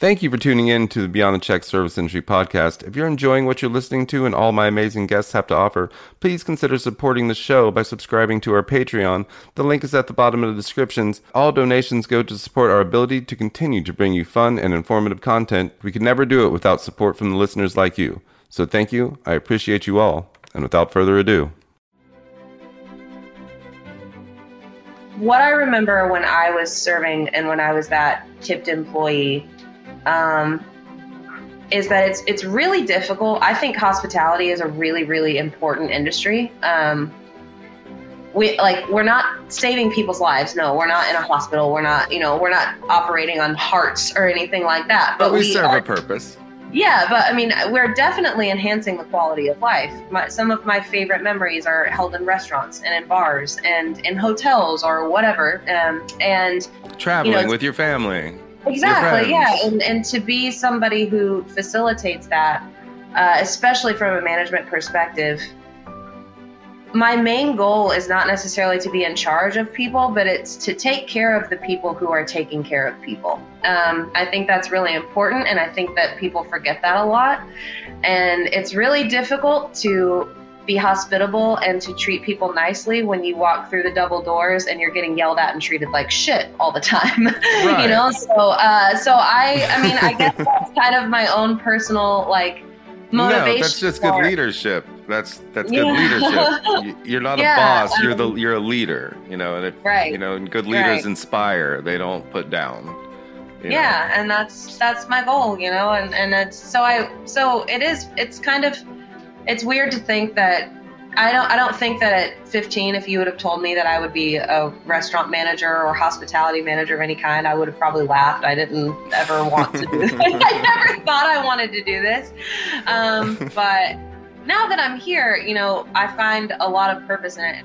Thank you for tuning in to the Beyond the Check Service Industry podcast. If you're enjoying what you're listening to and all my amazing guests have to offer, please consider supporting the show by subscribing to our Patreon. The link is at the bottom of the descriptions. All donations go to support our ability to continue to bring you fun and informative content. We could never do it without support from the listeners like you. So thank you. I appreciate you all. And without further ado, what I remember when I was serving and when I was that tipped employee um, is that it's it's really difficult. I think hospitality is a really really important industry. Um, we like we're not saving people's lives. No, we're not in a hospital. We're not you know we're not operating on hearts or anything like that. But, but we, we, serve are, a purpose. Yeah, but I mean, we're definitely enhancing the quality of life. My, some of my favorite memories are held in restaurants and in bars and in hotels or whatever. Um, and traveling you know, with your family. Exactly. Yeah, and and to be somebody who facilitates that, uh, especially from a management perspective, my main goal is not necessarily to be in charge of people, but it's to take care of the people who are taking care of people. Um, I think that's really important, and I think that people forget that a lot. And it's really difficult to be hospitable and to treat people nicely when you walk through the double doors and you're getting yelled at and treated like shit all the time. Right. you know, so uh, so I I mean I guess that's kind of my own personal like motivation. No, that's just good leadership. That's that's good yeah. leadership. You're not yeah, a boss. You're the you're a leader. You know, and if, right. you know, and good leaders right. inspire. They don't put down. yeah, know? and that's that's my goal. You know, and and it's so I so it is. It's kind of it's weird to think that I don't I don't think that at 15 if you would have told me that I would be a restaurant manager or hospitality manager of any kind I would have probably laughed. I didn't ever want to do this I never thought I wanted to do this. Um, but now that I'm here you know I find a lot of purpose in it